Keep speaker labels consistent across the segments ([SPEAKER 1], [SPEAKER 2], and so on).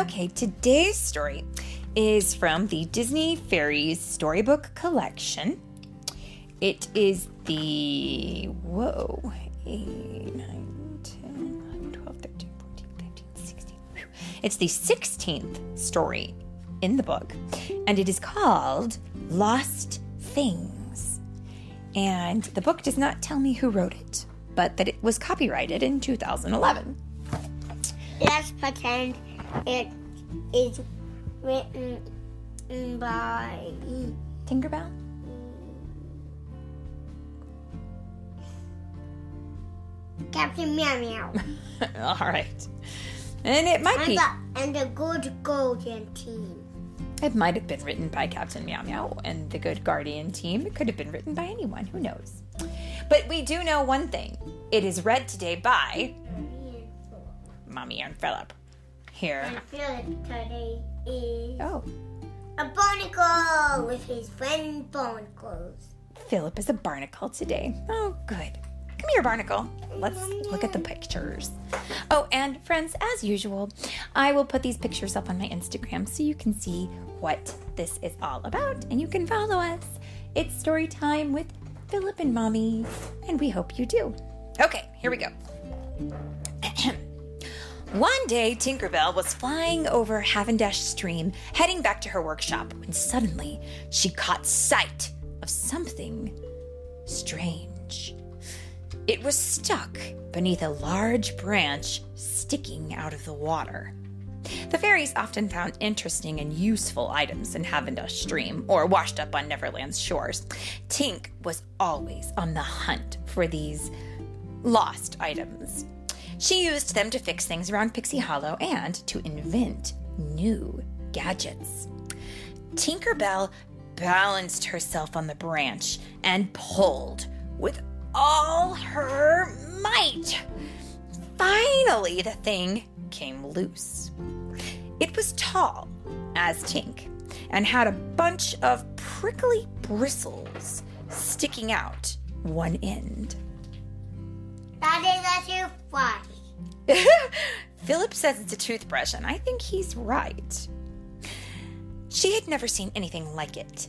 [SPEAKER 1] Okay, today's story is from the Disney Fairies Storybook Collection. It is the, whoa, 8, 9, 10, 11, 12, 13, 14, 15, 16. Whew. It's the 16th story in the book, and it is called Lost Things. And the book does not tell me who wrote it, but that it was copyrighted in 2011.
[SPEAKER 2] Let's pretend it is written by
[SPEAKER 1] Tinkerbell?
[SPEAKER 2] Captain Meow Meow
[SPEAKER 1] All right. And it might
[SPEAKER 2] and
[SPEAKER 1] be.
[SPEAKER 2] the, and the Good Golden Team.
[SPEAKER 1] It might have been written by Captain Meow Meow and the Good Guardian team. It could have been written by anyone. Who knows? But we do know one thing. It is read today by Mommy and Philip. Here.
[SPEAKER 2] And Philip today is
[SPEAKER 1] Oh,
[SPEAKER 2] a barnacle with his friend Barnacles.
[SPEAKER 1] Philip is a barnacle today. Oh, good. Come here, barnacle. Let's look at the pictures. Oh, and friends, as usual, I will put these pictures up on my Instagram so you can see what this is all about and you can follow us. It's story time with Philip and Mommy, and we hope you do. Okay, here we go. One day, Tinkerbell was flying over Havendish Stream, heading back to her workshop, when suddenly she caught sight of something strange. It was stuck beneath a large branch sticking out of the water. The fairies often found interesting and useful items in Havendish Stream or washed up on Neverland's shores. Tink was always on the hunt for these lost items. She used them to fix things around Pixie Hollow and to invent new gadgets. Tinkerbell balanced herself on the branch and pulled with all her might. Finally, the thing came loose. It was tall as Tink and had a bunch of prickly bristles sticking out one end.
[SPEAKER 2] That is a toothbrush.
[SPEAKER 1] Philip says it's a toothbrush, and I think he's right. She had never seen anything like it.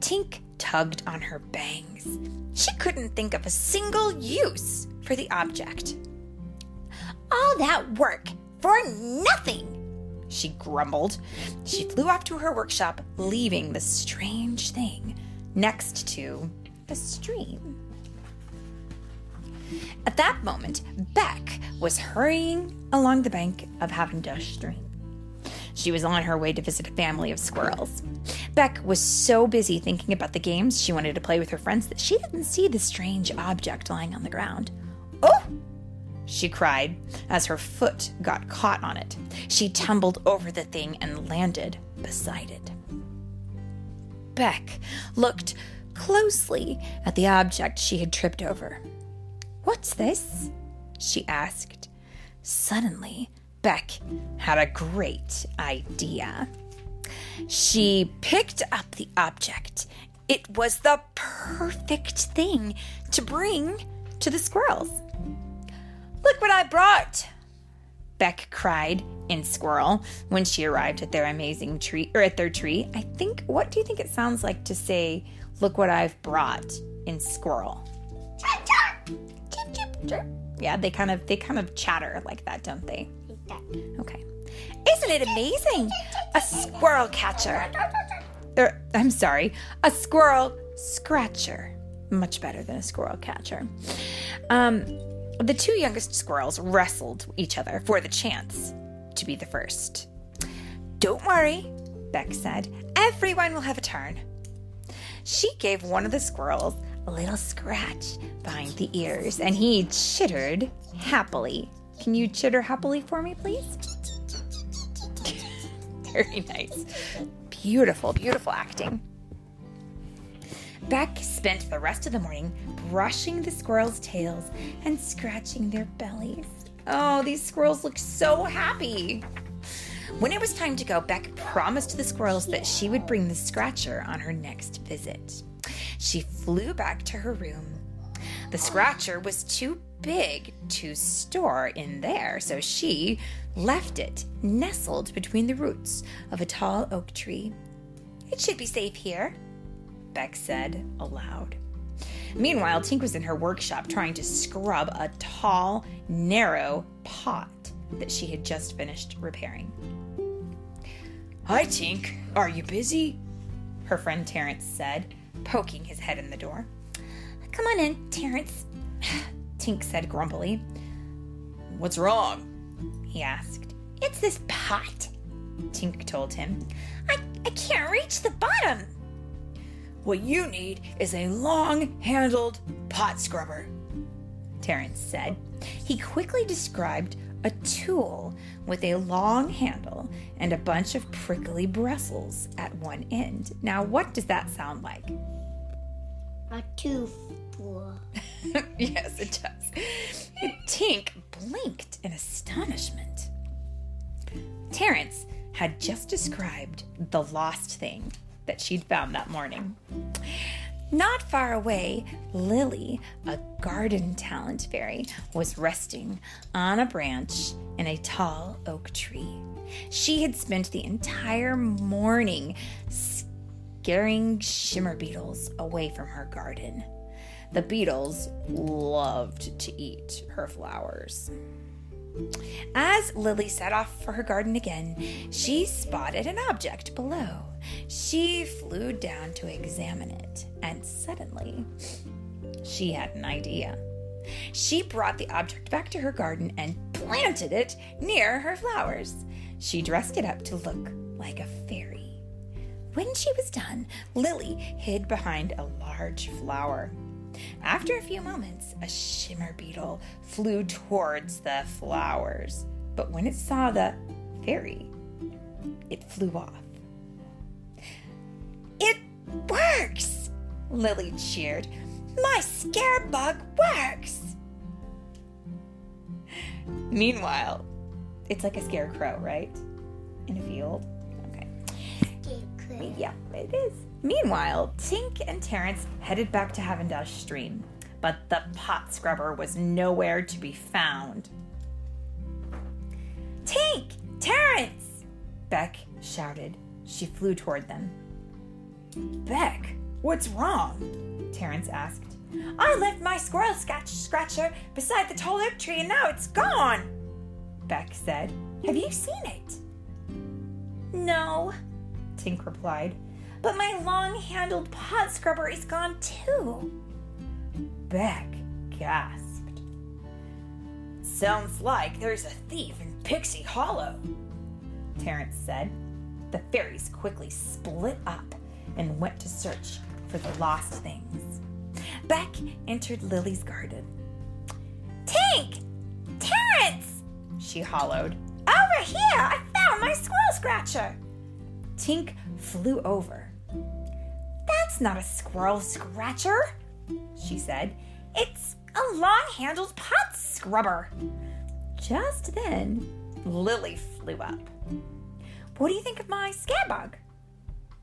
[SPEAKER 1] Tink tugged on her bangs. She couldn't think of a single use for the object. All that work for nothing, she grumbled. She flew off to her workshop, leaving the strange thing next to the stream. At that moment, Beck was hurrying along the bank of Havendish Stream. She was on her way to visit a family of squirrels. Beck was so busy thinking about the games she wanted to play with her friends that she didn't see the strange object lying on the ground. Oh! she cried as her foot got caught on it. She tumbled over the thing and landed beside it. Beck looked closely at the object she had tripped over. What's this? she asked. Suddenly, Beck had a great idea. She picked up the object. It was the perfect thing to bring to the squirrels. Look what I brought! Beck cried in squirrel when she arrived at their amazing tree or at their tree. I think what do you think it sounds like to say look what I've brought in squirrel?
[SPEAKER 2] Chirp, chirp.
[SPEAKER 1] Chip, chip, chirp. Yeah, they kind of they kind of chatter like that, don't they? Okay. Isn't it amazing? A squirrel catcher. Or, I'm sorry, a squirrel scratcher. Much better than a squirrel catcher. Um, the two youngest squirrels wrestled each other for the chance to be the first. Don't worry, Beck said. Everyone will have a turn. She gave one of the squirrels a little scratch behind the ears, and he chittered happily. Can you chitter happily for me, please? Very nice. Beautiful, beautiful acting. Beck spent the rest of the morning brushing the squirrels' tails and scratching their bellies. Oh, these squirrels look so happy. When it was time to go, Beck promised the squirrels that she would bring the scratcher on her next visit. She flew back to her room. The scratcher was too big to store in there, so she left it nestled between the roots of a tall oak tree. It should be safe here, Beck said aloud. Meanwhile, Tink was in her workshop trying to scrub a tall, narrow pot that she had just finished repairing. Hi, Tink. Are you busy? Her friend Terence said, poking his head in the door. Come on in, Terence, Tink said grumpily. What's wrong? he asked. It's this pot, Tink told him. I, I can't reach the bottom. What you need is a long handled pot scrubber, Terence said. He quickly described a tool with a long handle and a bunch of prickly bristles at one end. Now, what does that sound like?
[SPEAKER 2] A tooth
[SPEAKER 1] yes, it does. Tink blinked in astonishment. Terence had just described the lost thing that she'd found that morning. Not far away, Lily, a garden talent fairy, was resting on a branch in a tall oak tree. She had spent the entire morning scaring shimmer beetles away from her garden. The beetles loved to eat her flowers. As Lily set off for her garden again, she spotted an object below. She flew down to examine it, and suddenly she had an idea. She brought the object back to her garden and planted it near her flowers. She dressed it up to look like a fairy. When she was done, Lily hid behind a large flower. After a few moments, a shimmer beetle flew towards the flowers, but when it saw the fairy, it flew off. It works! Lily cheered. My scare bug works! Meanwhile, it's like a scarecrow, right? In a field. Yeah, it is. Meanwhile, Tink and Terence headed back to Havendish Stream, but the pot scrubber was nowhere to be found. Tink! Terence! Beck shouted. She flew toward them. Beck, what's wrong? Terence asked. I left my squirrel scratch scratcher beside the tall oak tree and now it's gone, Beck said. Have you seen it? No, Tink replied. But my long handled pot scrubber is gone too. Beck gasped. Sounds like there's a thief in Pixie Hollow, Terence said. The fairies quickly split up and went to search for the lost things. Beck entered Lily's garden. Tink! Terence! She hollowed. Over here! I found my squirrel scratcher! Tink flew over that's not a squirrel scratcher, she said. It's a long handled pot scrubber. Just then, Lily flew up. What do you think of my scarebug?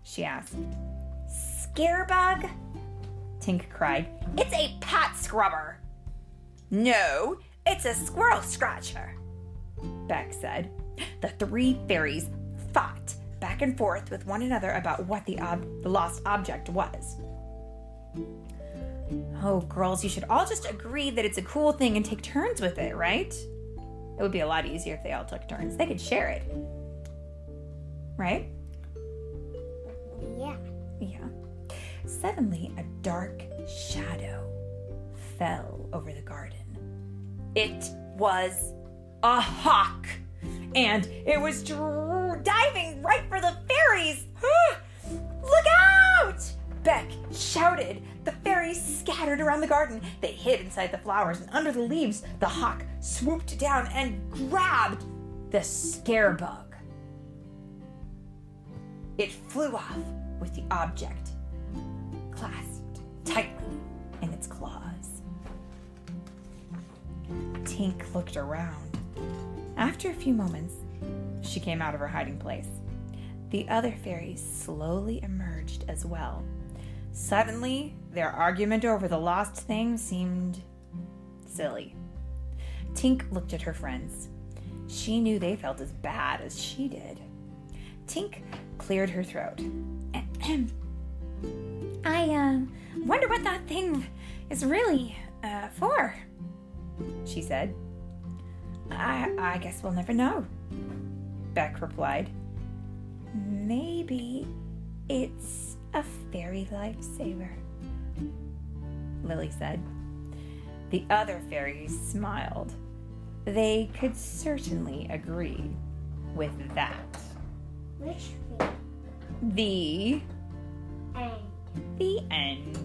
[SPEAKER 1] she asked. Scarebug? Tink cried. It's a pot scrubber. No, it's a squirrel scratcher, Beck said. The three fairies fought back and forth with one another about what the, ob- the lost object was. Oh, girls, you should all just agree that it's a cool thing and take turns with it, right? It would be a lot easier if they all took turns. They could share it. Right?
[SPEAKER 2] Yeah.
[SPEAKER 1] Yeah. Suddenly, a dark shadow fell over the garden. It was a hawk, and it was diving right for the fairies. Look out! Beck shouted. The fairies scattered around the garden. They hid inside the flowers, and under the leaves, the hawk swooped down and grabbed the scarebug. It flew off with the object clasped tightly in its claws. Tink looked around. After a few moments, she came out of her hiding place. The other fairies slowly emerged as well. Suddenly, their argument over the lost thing seemed silly. Tink looked at her friends. She knew they felt as bad as she did. Tink cleared her throat. I uh, wonder what that thing is really uh, for, she said. I, I guess we'll never know, Beck replied. Maybe it's a fairy lifesaver, Lily said. The other fairies smiled. They could certainly agree with that.
[SPEAKER 2] Which thing?
[SPEAKER 1] The
[SPEAKER 2] And
[SPEAKER 1] the end.